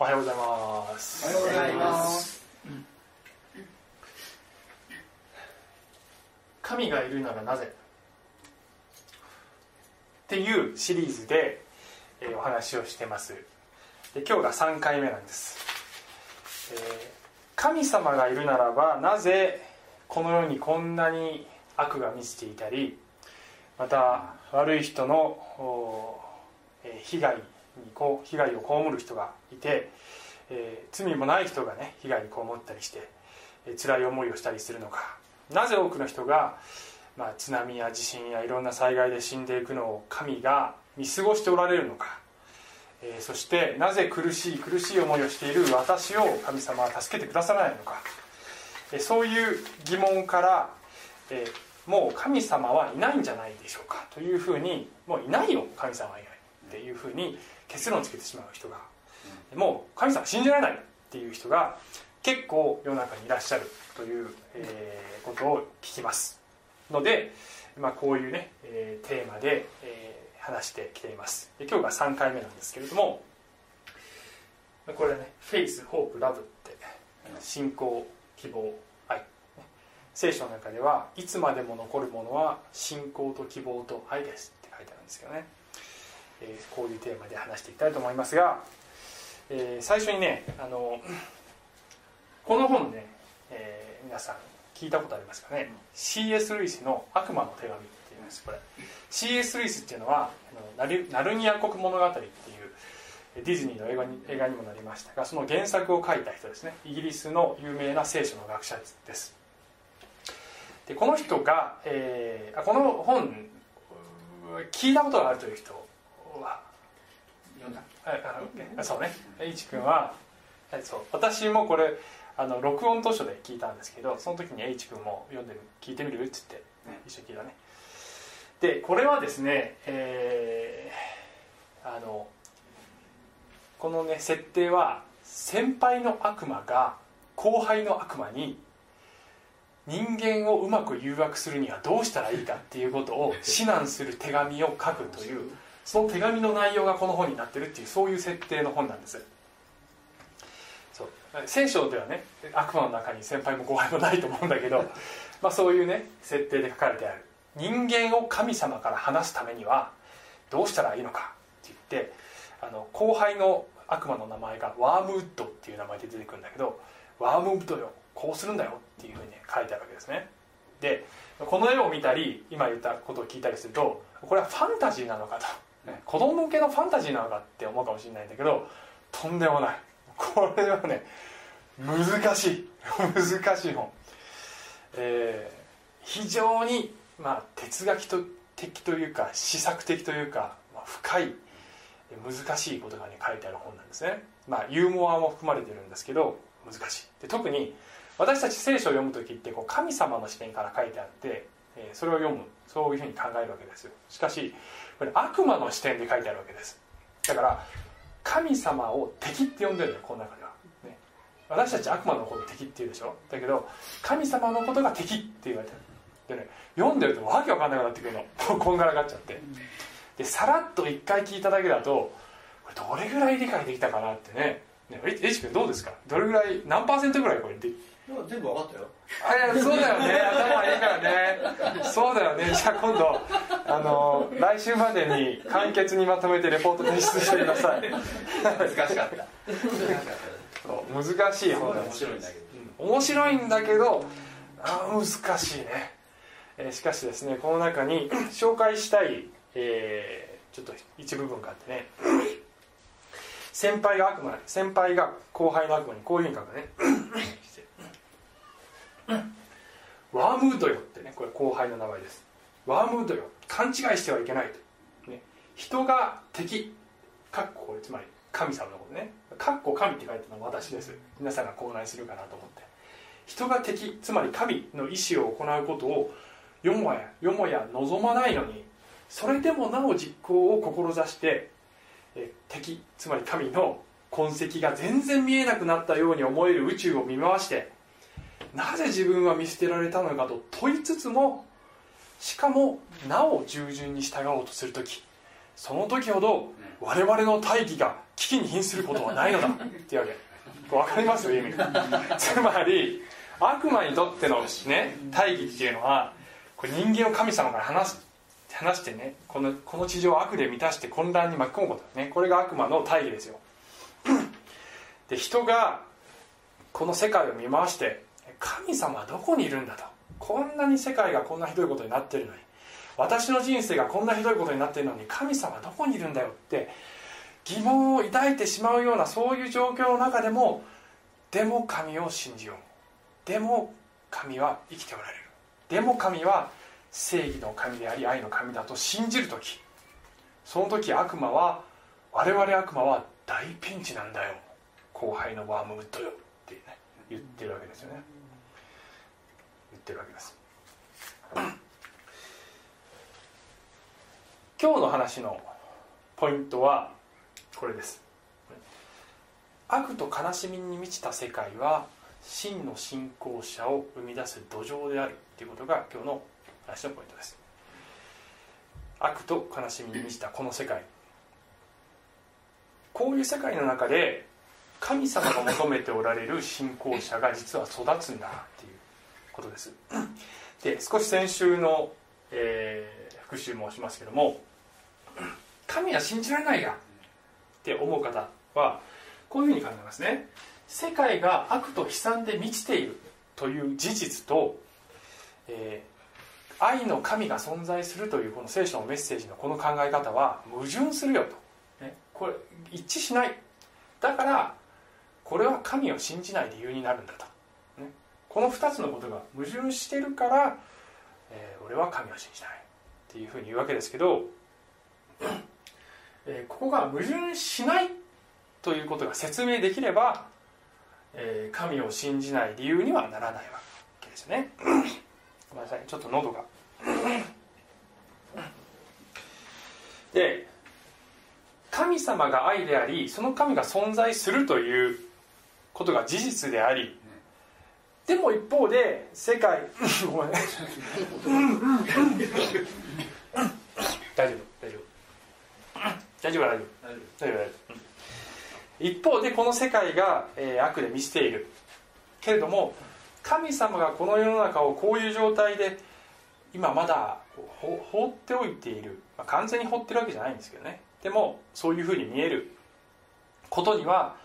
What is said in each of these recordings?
おはようございます。おはようございます。神がいるならなぜ？っていうシリーズで、えーお話をしてます。で今日が3回目なんです、えー神様がいるならばなぜこの世にこんなに悪が満ちていたりまた悪い人のえー被害被害を被る人がいて、えー罪もない人がね被害に被ったりして、えー辛い思いをしたりするのか。なぜ多くの人が、まあ、津波や地震やいろんな災害で死んでいくのを神が見過ごしておられるのか、えーそしてなぜ苦しい苦しい思いをしている私を神様は助けてくださらないのか、えそういう疑問から、えもう神様はいないんじゃないでしょうか。というふうにもういないよ神様はいないっていうふうに結論をつけてしまう人が。もう神様信じられないっていう人が結構世の中にいらっしゃるという、えーことを聞きます。ので、まあ、こういうね、えーテーマで、えー話してきています。で今日が3回目なんですけれどもこれはね「フェイス・ホープ・ラブ」って信仰希望愛。聖書の中ではいつまでも残るものは信仰と希望と愛ですって書いてあるんですけどね、えーこういうテーマで話していきたいと思いますが、えー最初にねあのこの本ね、えー皆さん聞いたことありますかね？C.S. ルイスの「悪魔の手紙」っていうんですこれ C.S. ルイスっていうのはあのナルナルニア国物語っていうディズニーの映画に映画にもなりましたがその原作を書いた人ですねイギリスの有名な聖書の学者ですでこの人が、えーあこの本う聞いたことがあるという人は。読ん。だはい。あそうね。H 君ははいそう。私もこれあの録音図書で聞いたんですけどその時に H 君も読んでる聞いてみる？って言って、ね、一緒に聞いたね。でこれはですね、えーあのこのね設定は先輩の悪魔が後輩の悪魔に人間をうまく誘惑するにはどうしたらいいかっていうことを指南する手紙を書くというその手紙の内容がこの本になってるっていうそういう設定の本なんです。そう。聖書ではね悪魔の中に先輩も後輩もないと思うんだけど まあそういうね設定で書かれてある。人間を神様から離すためにはどうしたらいいのかって言ってあの後輩の悪魔の名前がワームウッドっていう名前で出てくるんだけどワームウッドよこうするんだよっていうふうに書いてあるわけですね。でこの絵を見たり今言ったことを聞いたりするとこれはファンタジーなのかと、ね、子供向けのファンタジーなのかって思うかもしれないんだけどとんでもない。これはね難しい。難しい本。えー非常に、まあ、哲学的というか思索的というか、まあ、深い難しいことがね書いてある本なんですね。まあユーモアも含まれてるんですけど難しい。で特に私たち聖書を読む時ってこう神様の視点から書いてあって、えーそれを読む。そういうふうに考えるわけですよ。しかしこれ悪魔の視点で書いてあるわけです。だから神様を敵って呼んでるのよこの中では、ね、私たち悪魔のこと敵って言うでしょ？だけど神様のことが敵って言われてる。でね読んでるとわけわかんなくなってくるの。こんがらがっちゃって。でさらっと一回聞いただけだとこれどれぐらい理解できたかなってね。ねえエチ君どうですか？どれぐらい何パーセントぐらいこれで全部分かったよ。あいやそうだよね。頭いいからね。そうだよね。じゃあ今度あの来週までに簡潔にまとめてレポート提出してください。難しかった。難しいた。本面白いんだけど。うん面白いんだけどあー難しいね、えーしかしですねこの中に紹介したい、えーちょっと一部分があってね。先輩が悪魔先輩が後輩の悪魔にこういうふうに書くねワームウドよってねこれ後輩の名前です。ワームウドよ。勘違いしてはいけないと、ね、人が敵かっここれつまり神様のことね。かっこ神って書いてるのは私です。皆さんが口内するかなと思って。人が敵つまり神の意志を行うことをよもやよもや望まないのにそれでもなお実行を志してえ敵つまり神の痕跡が全然見えなくなったように思える宇宙を見回してなぜ自分は見捨てられたのかと問いつつもしかもなお従順に従おうとする時その時ほど我々の大義が危機に瀕することはないのだっていうわけ。分かります？よ意味。つまり悪魔にとってのね大義っていうのはこれ人間を神様から離す話してねこのこの地上を悪で満たして混乱に巻き込むことね。これが悪魔の大義ですよ。で人がこの世界を見回して神様はどこにいるんだと。こんなに世界がこんなひどいことになってるのに。私の人生がこんなひどいことになってるのに神様はどこにいるんだよって疑問を抱いてしまうようなそういう状況の中でもでも神を信じよう。でも神は生きておられる。でも神は正義の神であり愛の神だと信じる時。その時悪魔は我々悪魔は大ピンチなんだよ。後輩のワームウッドよって、ね、言ってるわけですよね。ってるわけです。今日の話のポイントはこれです。悪と悲しみに満ちた世界は真の信仰者を生み出す土壌であるということが今日の話のポイントです。悪と悲しみに満ちたこの世界。こういう世界の中で神様が求めておられる信仰者が実は育つんだっていう。ことです。で少し先週の、えー復習もしますけども神は信じられないやって思う方はこういうふうに考えますね。世界が悪と悲惨で満ちているという事実と、えー愛の神が存在するというこの聖書のメッセージのこの考え方は矛盾するよと、ね、これ一致しない。だからこれは神を信じない理由になるんだと、この2つのことが矛盾してるから、えー俺は神を信じないっていうふうに言うわけですけど、えーここが矛盾しないということが説明できれば、えー神を信じない理由にはならないわけですよね。ごめんなさい。ちょっと喉が。で神様が愛でありその神が存在するということが事実でありでも一方で世界 ごめん。大丈夫大丈夫。大丈夫大丈夫。大丈夫大丈夫。一方でこの世界が、えー悪で満ちているけれども神様がこの世の中をこういう状態で今まだ放っておいている、まあ完全に放ってるわけじゃないんですけどね。でもそういうふうに見えることには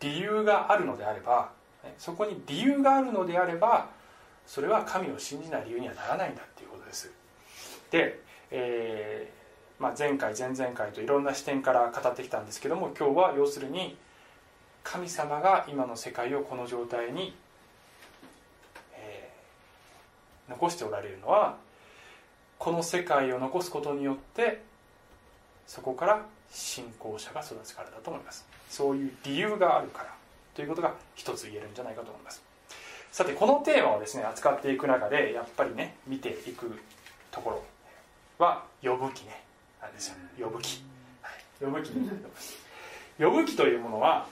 理由があるのであればそこに理由があるのであればそれは神を信じない理由にはならないんだっていうことです。で、えーまあ、前回前々回といろんな視点から語ってきたんですけども今日は要するに神様が今の世界をこの状態に、えー残しておられるのはこの世界を残すことによってそこから信仰者が育つからだと思います。そういう理由があるから。ということが一つ言えるんじゃないかと思います。さてこのテーマをですね扱っていく中でやっぱりね見ていくところは呼ぶ記ね。なんですよ。呼ぶ記、はい、呼ぶ記になります呼ぶ記というものは、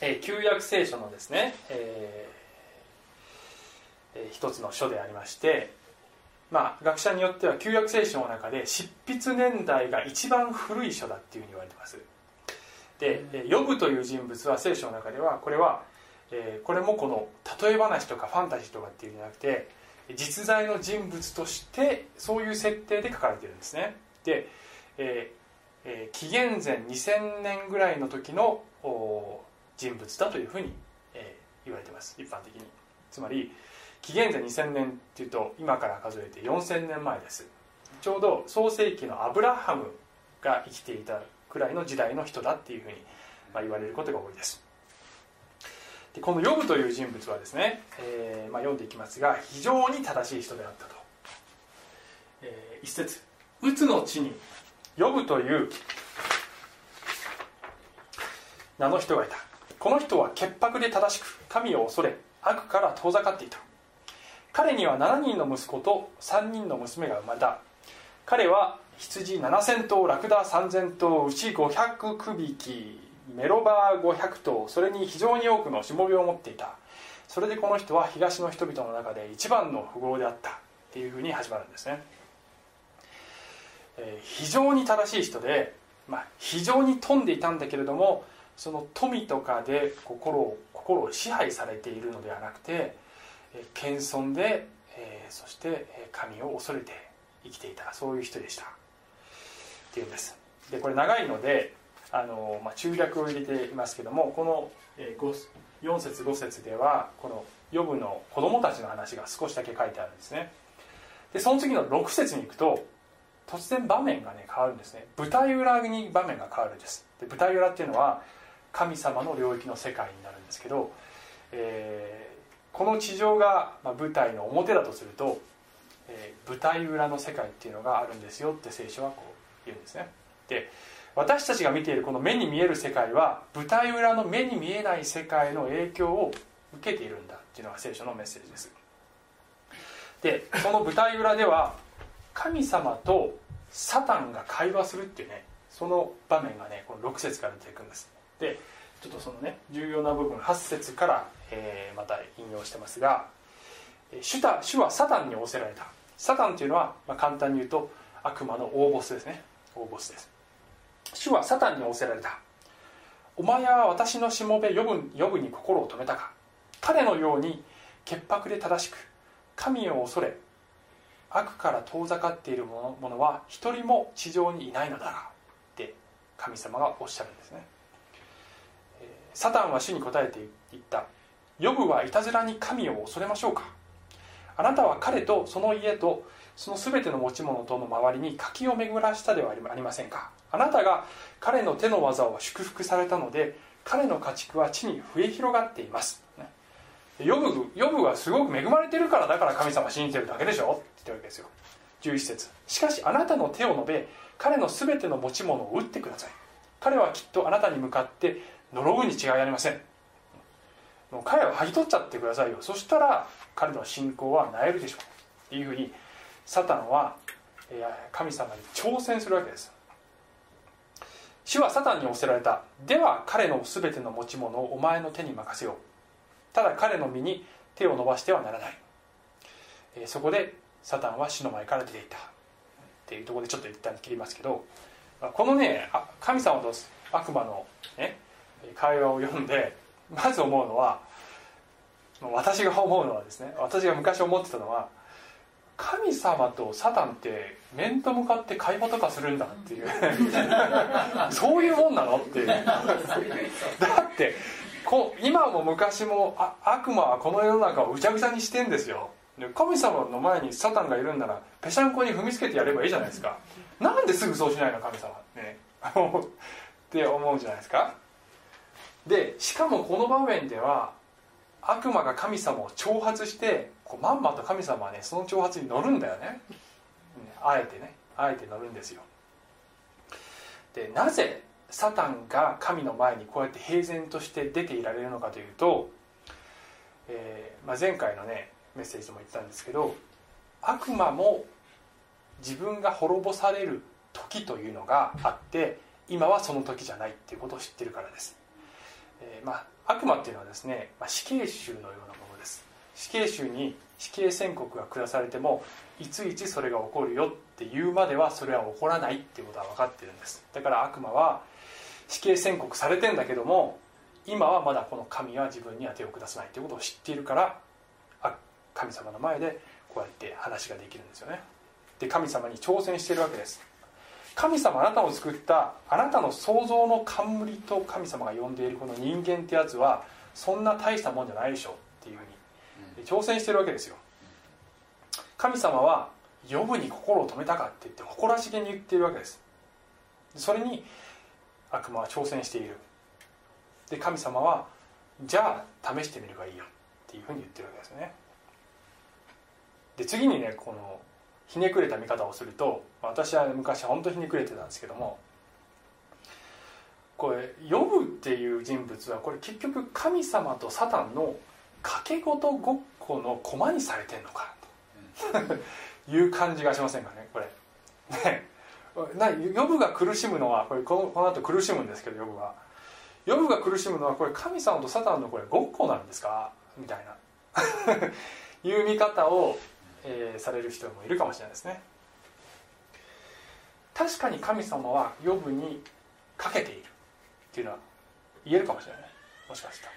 えー旧約聖書のですね、えーえー一つの書でありましてまあ学者によっては旧約聖書の中で執筆年代が一番古い書だっていうふうに言われてますでえー呼ぶという人物は聖書の中ではこれは、えーこれもこの例え話とかファンタジーとかっていうんじゃなくて実在の人物としてそういう設定で書かれてるんですね。で、えーえー紀元前2000年ぐらいの時の人物だというふうに、えー言われてます。一般的に。つまり紀元前2000年っていうと今から数えて4000年前です。ちょうど創世紀のアブラハムが生きていたくらいの時代の人だっていうふうに、まあ、言われることが多いです。でこのヨブという人物はですね、えーまあ、読んでいきますが非常に正しい人であったと、えー一節「うつの地にヨブという名の人がいた。この人は潔白で正しく神を恐れ悪から遠ざかっていた。彼には7人の息子と3人の娘が生まれた。彼は羊7000頭ラクダ3000頭牛500区引きメロバー500頭それに非常に多くのしもべを持っていた。それでこの人は東の人々の中で一番の富豪であったっていうふうに始まるんですね、えー非常に正しい人でまあ、非常に富んでいたんだけれどもその富とかで心を心を支配されているのではなくて謙遜で、えー、そして神を恐れて生きていたそういう人でした。っていうんです。でこれ長いのであの、まあ、中略を入れていますけどもこの4節5節ではこのヨブの子供たちの話が少しだけ書いてあるんですね。でその次の6節に行くと突然場面がね変わるんですね。舞台裏に場面が変わるんです。で舞台裏っていうのは神様の領域の世界になるんですけど、えー、この地上が舞台の表だとすると、えー、舞台裏の世界っていうのがあるんですよって聖書はこう言うんですね。で私たちが見ているこの目に見える世界は舞台裏の目に見えない世界の影響を受けているんだっていうのが聖書のメッセージです。でその舞台裏では神様とサタンが会話するっていうねその場面がねこの6節から出てくるんです。でちょっとそのね重要な部分8節から、えー、また引用してますが主た主はサタンに仰せられた。サタンというのは、まあ、簡単に言うと悪魔の大ボスですね。大ボスです。主はサタンに仰せられた。お前は私のしもべヨブヨブに心を止めたか。彼のように潔白で正しく神を恐れ悪から遠ざかっている者は一人も地上にいないのだがって神様がおっしゃるんですね。サタンは主に答えて言った。ヨブはいたずらに神を恐れましょうか。あなたは彼とその家とその全ての持ち物との周りに柿を巡らしたではありませんか？あなたが彼の手の技を祝福されたので彼の家畜は地に増え広がっています。ヨブヨブはすごく恵まれてるからだから神様信じてるだけでしょ？って言ってるわけですよ。11節。しかしあなたの手を述べ彼の全ての持ち物を打ってください。彼はきっとあなたに向かって呪うに違いありません。もう彼は剥ぎ取っちゃってくださいよ。そしたら彼の信仰はなえるでしょう。っていうふうにサタンは神様に挑戦するわけです主はサタンに仰せられた。では彼の全ての持ち物をお前の手に任せよう。ただ彼の身に手を伸ばしてはならない、そこでサタンは死の前から出ていた。っていうところでちょっと一旦切りますけどこのね神様と悪魔の、ね、会話を読んでまず思うのは私が思うのはですね私が昔思ってたのは神様とサタンって面と向かって会話とかするんだっていう そういうもんなのっていう。だってこ今も昔もあ悪魔はこの世の中をぐちゃぐちゃにしてんですよ。神様の前にサタンがいるんならぺしゃんこに踏みつけてやればいいじゃないですか。なんですぐそうしないの神様。ね。って思うじゃないですかでしかもこの場面では悪魔が神様を挑発してこうまんまと神様はねその挑発に乗るんだよね。あえてねあえて乗るんですよ。でなぜサタンが神の前にこうやって平然として出ていられるのかというと、えーまあ、前回のねメッセージも言ったんですけど悪魔も自分が滅ぼされる時というのがあって今はその時じゃないっていうことを知ってるからです、えー、まあ、悪魔っていうのはですね、まあ、死刑囚のようなものです。死刑囚に死刑宣告が下されてもいついつそれが起こるよっていうまではそれは起こらないっていうことは分かってるんです。だから悪魔は死刑宣告されてんだけども今はまだこの神は自分には手を下さないということを知っているから神様の前でこうやって話ができるんですよね。で神様に挑戦してるわけです。神様あなたを作ったあなたの創造の冠と神様が呼んでいるこの人間ってやつはそんな大したもんじゃないでしょっていうふうに挑戦してるわけですよ。神様は呼ぶに心を止めたかって言って誇らしげに言っているわけです。それに悪魔は挑戦している。で神様はじゃあ試してみればいいよっていうふうに言ってるわけですよね。で次にねこのひねくれた見方をすると私は昔本当ひねくれてたんですけどもこれヨブっていう人物はこれ結局神様とサタンの賭け事ごっこの駒にされてんのかと。いう感じがしませんかねこれ。ね。なヨブが苦しむのはこれこのこの後苦しむんですけどヨブは。ヨブが苦しむのはこれ神様とサタンのこれごっこなんですかみたいな。いう見方を、えー、される人もいるかもしれないですね。確かに神様はヨブにかけているっていうのは言えるかもしれないもしかしたら。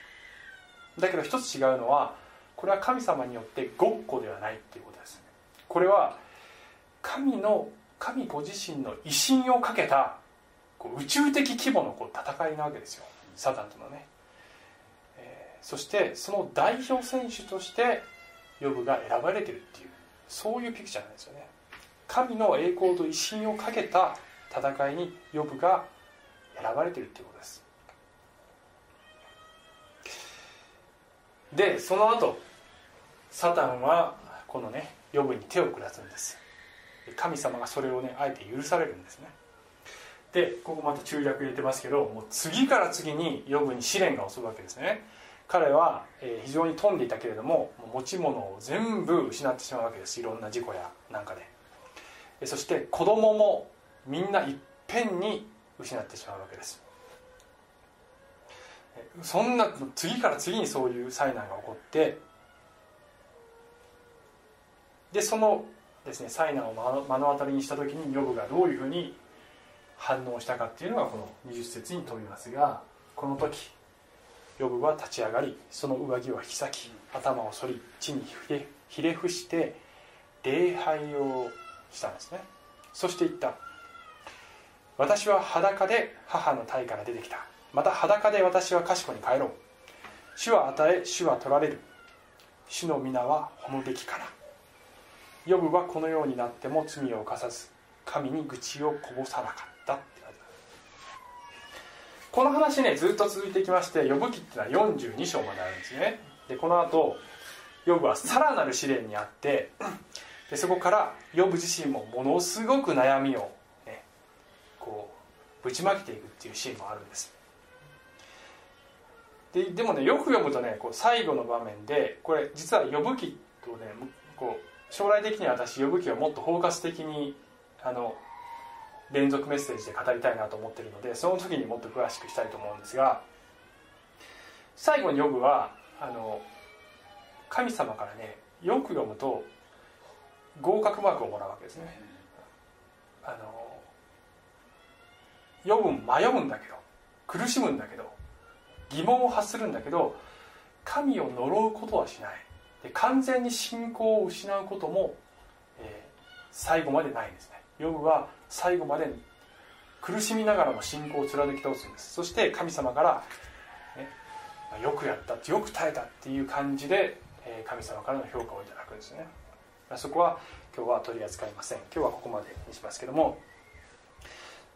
だけど一つ違うのはこれは神様によってごっこではないっていうことですね。これは神の神ご自身の威信をかけたこう宇宙的規模のこう戦いなわけですよ。サタンとのね、えー、そしてその代表選手としてヨブが選ばれてるっていう。そういうピクチャーなんですよね。神の栄光と威信をかけた戦いにヨブが選ばれてるっていうことです。でその後サタンはこのねヨブに手を下すんです。神様がそれをねあえて許されるんですね。でここまた中略入れてますけどもう次から次にヨブに試練が襲うわけですね。彼は、非常に富んでいたけれども持ち物を全部失ってしまうわけです。いろんな事故やなんかで。そして子供もみんないっぺんに失ってしまうわけです。そんな次から次にそういう災難が起こってでそのですね災難を目の当たりにした時にヨブがどういうふうに反応したかっていうのがこの20節に飛びますがこの時ヨブは立ち上がりその上着を引き裂き頭を反り地にひれ伏して礼拝をしたんですね。そして言った。私は裸で母の体から出てきた。また裸で私は賢に帰ろう。主は与え主は取られる。主の皆は褒むべきから。ヨブはこのようになっても罪を犯さず神に愚痴をこぼさなかった。この話ねずっと続いてきましてヨブ記っていうのは42章まであるんですね。でこの後ヨブはさらなる試練にあってでそこからヨブ自身もものすごく悩みを、ね、こうぶちまけていくっていうシーンもあるんです。ででもねよく読むとねこう最後の場面でこれ実は呼ぶ記とねこう将来的に私呼ぶ記をもっと包括的にあの連続メッセージで語りたいなと思ってるのでその時にもっと詳しくしたいと思うんですが最後に呼ぶはあの神様からねよく読むと合格マークをもらうわけですね。あの読む迷うんだけど苦しむんだけど疑問を発するんだけど神を呪うことはしない。で完全に信仰を失うことも、えー、最後までないんですね。ヨブは最後まで苦しみながらも信仰を貫き通すんです。そして神様から、ね、よくやったよく耐えたっていう感じで、神様からの評価をいただくんですね。そこは今日は取り扱いません。今日はここまでにしますけども。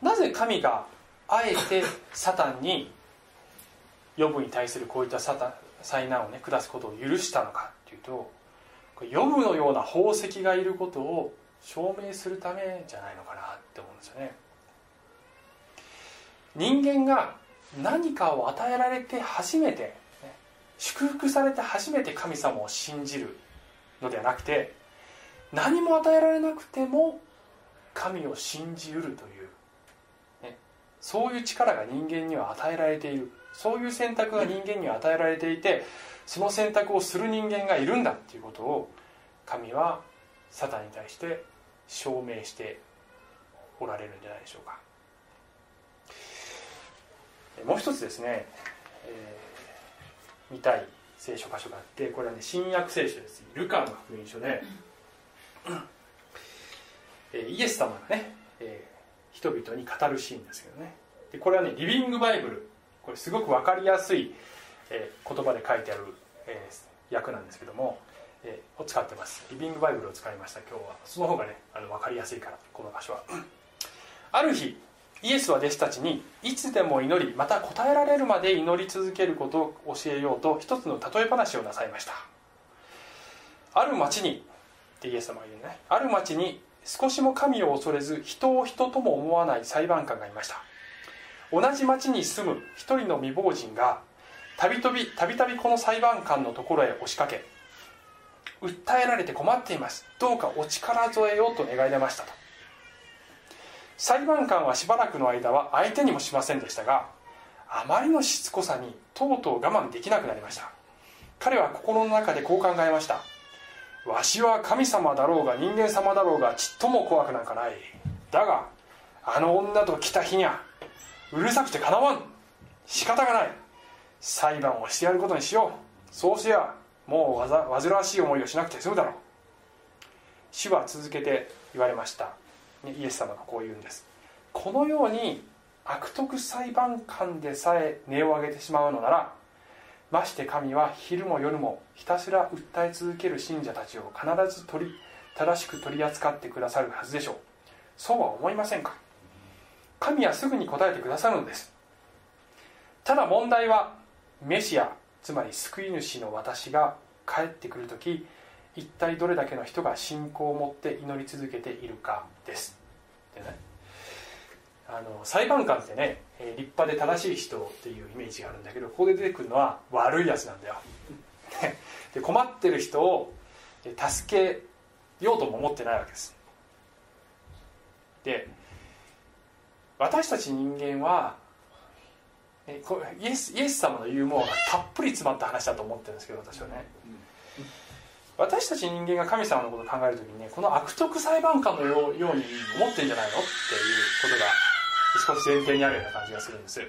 なぜ神があえてサタンにヨブに対するこういった災難をね下すことを許したのかっていうとヨブのような宝石がいることを証明するためじゃないのかなって思うんですよね。人間が何かを与えられて初めて祝福されて初めて神様を信じるのではなくて何も与えられなくても神を信じうるという、ね、そういう力が人間には与えられている。そういう選択が人間には与えられていてその選択をする人間がいるんだっていうことを神はサタンに対して証明しておられるんじゃないでしょうか。もう一つですね、えー、見たい聖書箇所があってこれはね新約聖書です。ルカの福音書で、え、イエス様がね、えー、人々に語るシーンですけどね。でこれはねリビングバイブル。これすごく分かりやすい、えー、言葉で書いてある、えー、訳なんですけども、えー、を使ってます。リビングバイブルを使いました。今日は。その方がねあの分かりやすいからこの場所は。ある日イエスは弟子たちにいつでも祈りまた答えられるまで祈り続けることを教えようと一つの例え話をなさいました。ある町にってイエス様が言うね。ある町に少しも神を恐れず人を人とも思わない裁判官がいました。同じ町に住む一人の未亡人がたびたびたびたびこの裁判官のところへ押しかけ訴えられて困っています。どうかお力添えようと願い出ましたと。裁判官はしばらくの間は相手にもしませんでしたがあまりのしつこさにとうとう我慢できなくなりました。彼は心の中でこう考えました。わしは神様だろうが人間様だろうがちっとも怖くなんかない。だがあの女と来た日にゃうるさくてかなわん。仕方がない。裁判をしてやることにしよう。そうしやもうわ煩わしい思いをしなくて済むだろう。主は続けて言われました。イエス様がこう言うんです。このように悪徳裁判官でさえ値を上げてしまうのならまして神は昼も夜もひたすら訴え続ける信者たちを必ず取り正しく取り扱ってくださるはずでしょう。そうは思いませんか？神はすぐに答えてくださるのです。ただ問題はメシアつまり救い主の私が帰ってくる時一体どれだけの人が信仰を持って祈り続けているかです。でねあの裁判官ってね立派で正しい人っていうイメージがあるんだけどここで出てくるのは悪いやつなんだよ。で困ってる人を助けようとも思ってないわけです。で私たち人間はイエスイエス様の言うものがたっぷり詰まった話だと思ってるんですけど私はね、私たち人間が神様のことを考える時にねこの悪徳裁判官のように思ってんじゃないのっていうことが少し前提にあるような感じがするんです。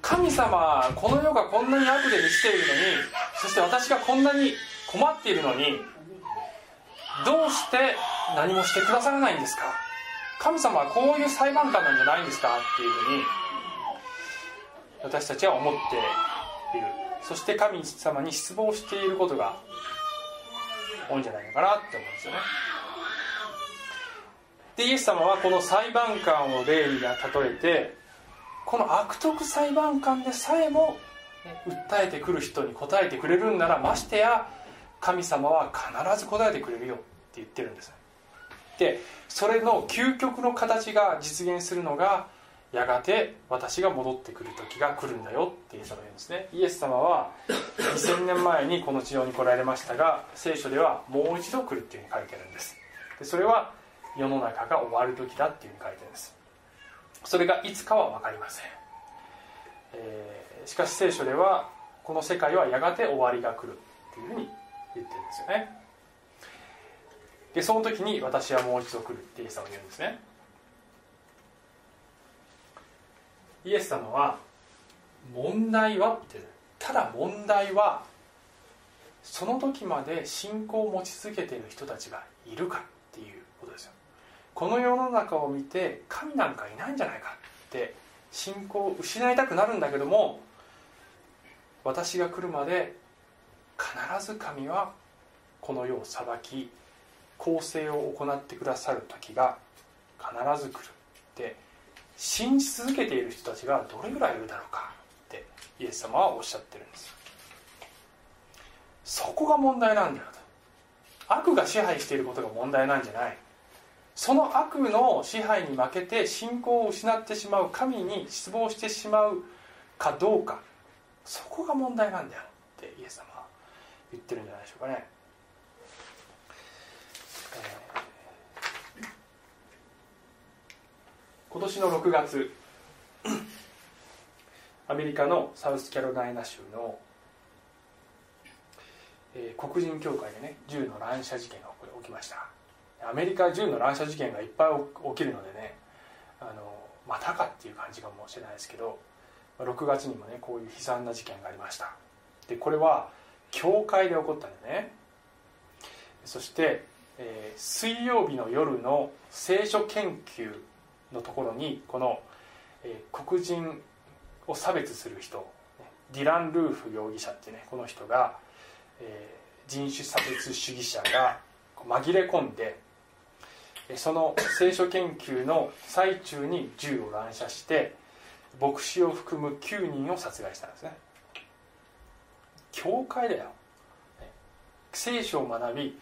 神様この世がこんなに悪で満ちているのにそして私がこんなに困っているのにどうして何もしてくださらないんですか？神様はこういう裁判官なんじゃないんですかっていうふうに私たちは思っている。そして神様に失望していることが多いんじゃないのかなって思うんですよね。でイエス様はこの裁判官を例に例えてこの悪徳裁判官でさえも、訴えてくる人に答えてくれるんならましてや神様は必ず答えてくれるよって言ってるんです。でそれの究極の形が実現するのがやがて私が戻ってくる時が来るんだよってイエス様言うんですね。イエス様は2000年前にこの地上に来られましたが聖書ではもう一度来るっていうふうに書いてるんです。でそれは世の中が終わる時だっていうふうに書いてるんです。それがいつかは分かりません、えー、しかし聖書ではこの世界はやがて終わりが来るっていうふうに言ってるんですよね。でその時に私はもう一度来るってイエス様は言うんですね。イエス様は問題はってただ問題はその時まで信仰を持ち続けている人たちがいるかっていうことですよ。この世の中を見て神なんかいないんじゃないかって信仰を失いたくなるんだけども私が来るまで必ず神はこの世を裁き公正を行ってくださる時が必ず来る。って信じ続けている人たちがどれぐらいいるだろうか。ってイエス様はおっしゃってるんです。そこが問題なんだよと。悪が支配していることが問題なんじゃない。その悪の支配に負けて信仰を失ってしまう神に失望してしまうかどうか。そこが問題なんだよってイエス様は言ってるんじゃないでしょうかね。今年の6月。アメリカのサウスキャロライナ州の、えー、黒人教会でね銃の乱射事件が起きました。アメリカ銃の乱射事件がいっぱい起きるのでねあのまたかっていう感じかもしれないですけど6月にもねこういう悲惨な事件がありました。でこれは教会で起こったんだね。そして、えー、水曜日の夜の聖書研究のところにこの、えー、黒人を差別する人ディラン・ルーフ容疑者ってねこの人が、えー、人種差別主義者が紛れ込んでその聖書研究の最中に銃を乱射して牧師を含む9人を殺害したんですね。教会だよ。聖書を学び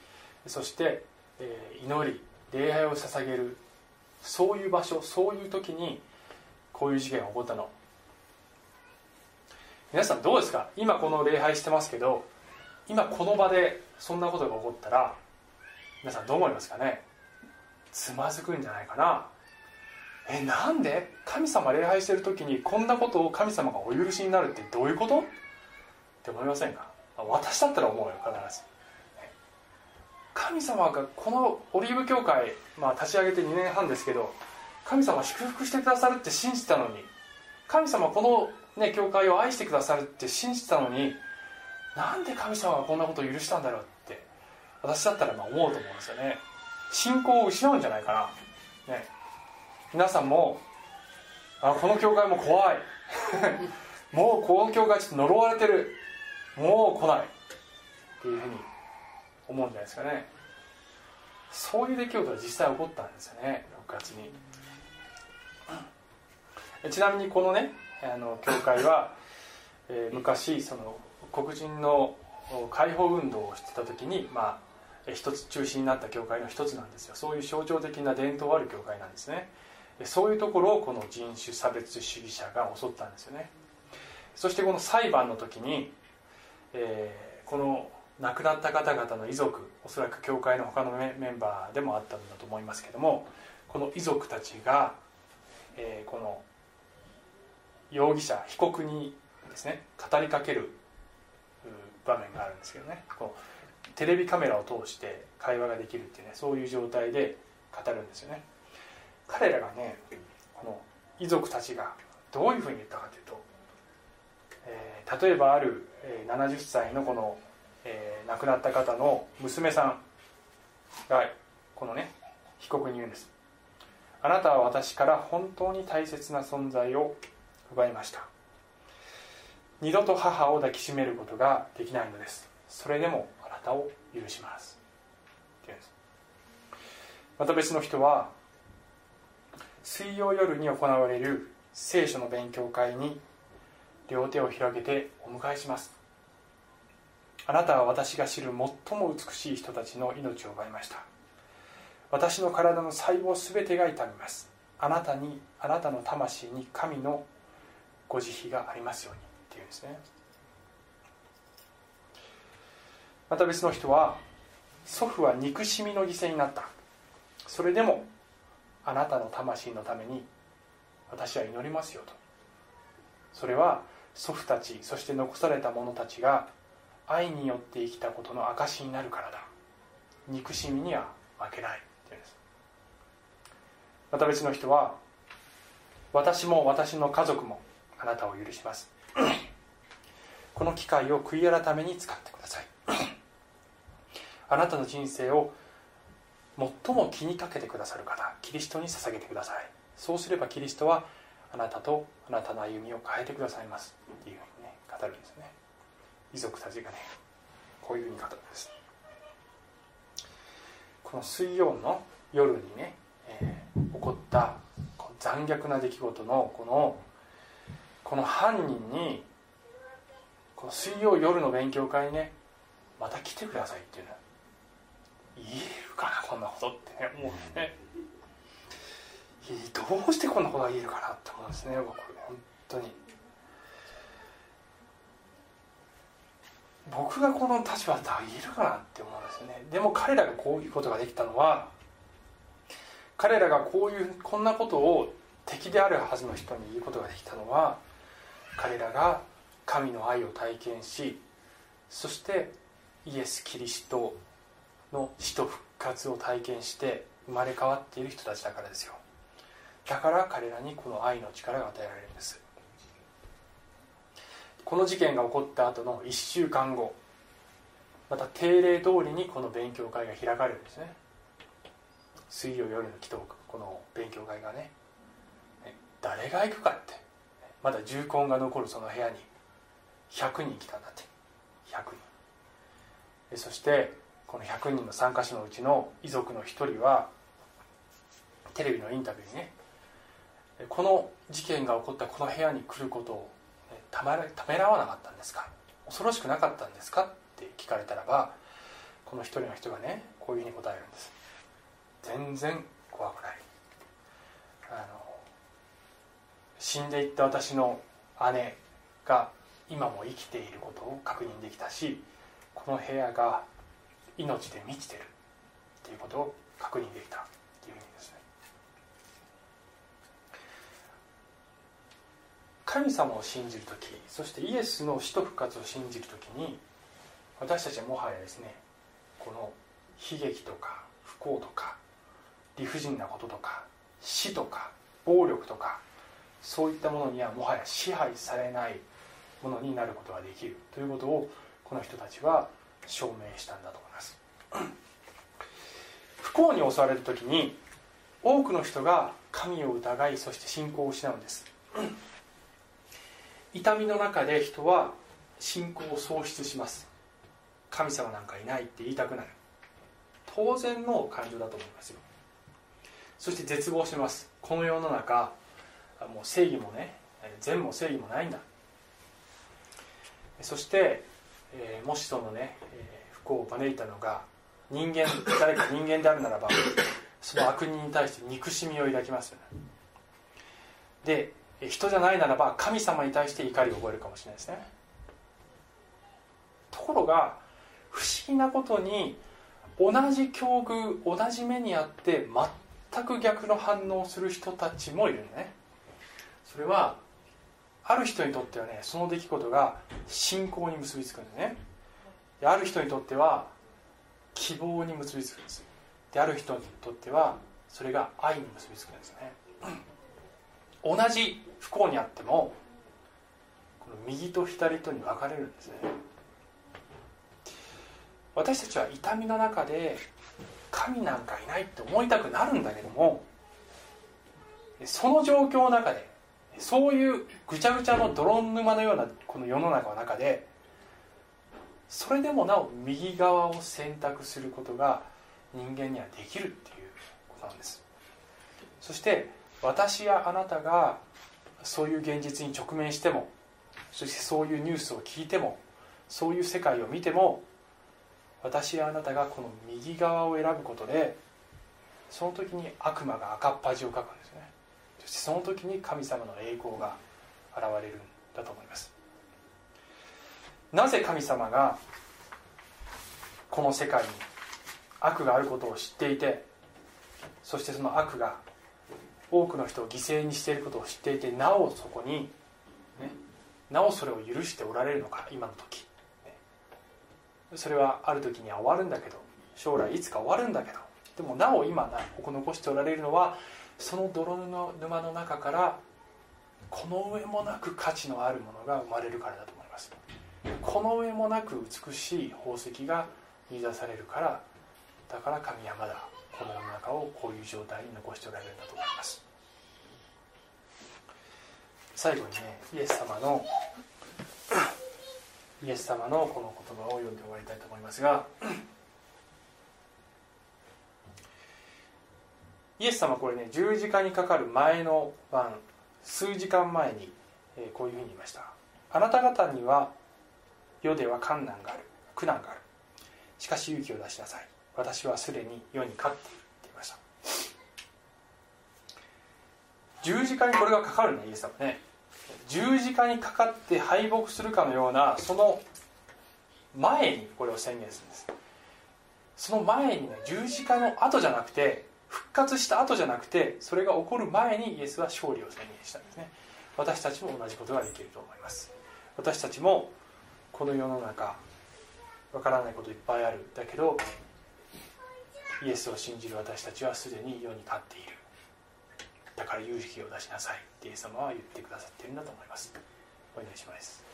そして、えー、祈り礼拝を捧げる。そういう場所そういう時にこういう事件が起こったの。皆さんどうですか？今この礼拝してますけど今この場でそんなことが起こったら皆さんどう思いますかね？つまずくんじゃないかな？えなんで？神様礼拝してる時にこんなことを神様がお許しになるってどういうこと？って思いませんか？私だったら思うよ必ず。神様がこのオリーブ教会、まあ、立ち上げて2年半ですけど神様祝福してくださるって信じたのに神様この、ね、教会を愛してくださるって信じたのになんで神様はこんなことを許したんだろうって私だったらまあ思うと思うんですよね。信仰を失うんじゃないかな、ね、皆さんもあこの教会も怖い。もうこの教会ちょっと呪われてる。もう来ない。っていうふうに思うんじゃないですかね。そういう出来事が実際起こったんですよね6月に。ちなみにこのねあの教会は、えー、昔その黒人の解放運動をしてた時にまあ一つ中心になった教会の一つなんですよ。そういう象徴的な伝統ある教会なんですね。そういうところをこの人種差別主義者が襲ったんですよね。そしてこの裁判の時に、えー、この亡くなった方々の遺族おそらく教会の他のメンバーでもあったんだと思いますけどもこの遺族たちが、えー、この容疑者被告にですね語りかける場面があるんですけどね。こうテレビカメラを通して会話ができるっていうねそういう状態で語るんですよね。彼らがねこの遺族たちがどういうふうに言ったかというと、えー、例えばある、70歳のこの、えー、亡くなった方の娘さんがこのね被告に言うんです。あなたは私から本当に大切な存在を奪いました。二度と母を抱きしめることができないのです。それでもあなたを許します。また別の人は水曜夜に行われる聖書の勉強会に両手を広げてお迎えします。あなたは私が知る最も美しい人たちの命を奪いました。私の体の細胞すべてが痛みます。あなたにあなたの魂に神のご慈悲がありますようにっていうんですね。また別の人は祖父は憎しみの犠牲になった。それでもあなたの魂のために私は祈りますよと。それは祖父たちそして残された者たちが愛によって生きたことの証になるからだ。憎しみには負けない。っていうんですまた別の人は私も私の家族もあなたを許します。この機会を悔い改めに使ってください。あなたの人生を最も気にかけてくださる方キリストに捧げてください。そうすればキリストはあなたとあなたの歩みを変えてくださいます。っていうふうにね語るんですね。遺族たちがねこういうふうに語るんです。この水曜の夜にね、えー、起こった残虐な出来事のこのこの犯人にこの水曜夜の勉強会にねまた来てくださいっていうの言えるかなこんなことってねもうね。どうしてこんなことが言えるかなって思うんですね僕。本当に。僕がこの立場だったら言えるかなって思うんですよね。でも彼らがこういうことができたのは彼らがこういうこんなことを敵であるはずの人に言うことができたのは彼らが神の愛を体験しそしてイエス・キリストの死と復活を体験して生まれ変わっている人たちだからですよ。だから彼らにこの愛の力が与えられるんです。この事件が起こった後の1週間後また定例通りにこの勉強会が開かれるんですね。水曜夜の祈祷この勉強会がね。誰が行くかって。まだ重婚が残るその部屋に100人来たんだって。100人。そしてこの100人の参加者のうちの遺族の1人はテレビのインタビューにねこの事件が起こったこの部屋に来ることをためらわなかったんですか？恐ろしくなかったんですか？って聞かれたらばこの一人の人がねこういうふうに答えるんです。全然怖くない。あの死んでいった私の姉が今も生きていることを確認できたしこの部屋が命で満ちてるっていうことを確認できたっていう意味ですね神様を信じる時そしてイエスの死と復活を信じる時に私たちはもはやですねこの悲劇とか不幸とか理不尽なこととか死とか暴力とかそういったものにはもはや支配されないものになることができるということをこの人たちは証明したんだと思います。不幸に襲われる時に多くの人が神を疑いそして信仰を失うんです。痛みの中で人は信仰を喪失します。神様なんかいないって言いたくなる。当然の感情だと思いますよ。そして絶望します。この世の中もう正義もね善も正義もないんだ。そして、えー、もしそのね、えー、不幸を招いたのが人間誰か人間であるならばその悪人に対して憎しみを抱きますよね。で人じゃないならば神様に対して怒りを覚えるかもしれないですね。ところが不思議なことに同じ境遇同じ目にあって全く逆の反応をする人たちもいるね。それはある人にとってはねその出来事が信仰に結びつくんですね。である人にとっては希望に結びつくんです。である人にとってはそれが愛に結びつくんですね。同じ不幸にあってもこの右と左とに分かれるんですね。私たちは痛みの中で神なんかいないって思いたくなるんだけどもその状況の中でそういうぐちゃぐちゃの泥沼のようなこの世の中の中でそれでもなお右側を選択することが人間にはできるっていうことなんです。そして私やあなたがそういう現実に直面してもそしてそういうニュースを聞いてもそういう世界を見ても私やあなたがこの右側を選ぶことでその時に悪魔が赤っ恥をかくんですね。そしてその時に神様の栄光が現れるんだと思います。なぜ神様がこの世界に悪があることを知っていてそしてその悪が多くの人を犠牲にしていることを知っていてなおそこに、ね、なおそれを許しておられるのか今の時、ね、それはある時には終わるんだけど将来いつか終わるんだけど。でもなお今なここ残しておられるのはその泥沼の中からこの上もなく価値のあるものが生まれるからだと思います。この上もなく美しい宝石が見出されるからだから神はまだこの世の中をこういう状態に残しておられるんだと思います。最後にねイエス様の イエス様のこの言葉を読んで終わりたいと思いますが イエス様これね十字架にかかる前の晩数時間前に、こういうふうに言いました。あなた方には世では困難がある苦難がある。しかし勇気を出しなさい。私はすでに世に勝っているって言いました。十字架にこれがかかるねイエス様ね。十字架にかかって敗北するかのようなその前にこれを宣言するんです。その前にね十字架の後じゃなくて復活した後じゃなくてそれが起こる前にイエスは勝利を宣言したんですね。私たちも同じことができると思います。私たちもこの世の中わからないこといっぱいある。だけどイエスを信じる私たちはすでに世に勝っている。だから勇気を出しなさいってイエス様は言ってくださっているんだと思います。お願いします。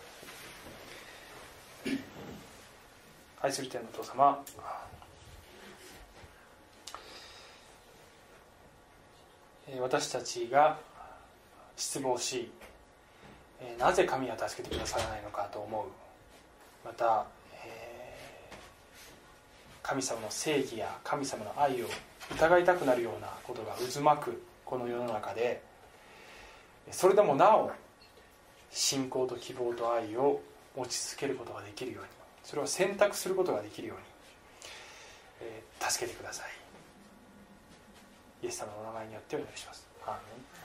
愛する天のお父様私たちが失望しなぜ神は助けてくださらないのかと思う。また神様の正義や神様の愛を疑いたくなるようなことが渦巻くこの世の中でそれでもなお信仰と希望と愛を持ち続けることができるようにそれを選択することができるように、えー、助けてください。イエス様のお名前によってお願いします。アーメン。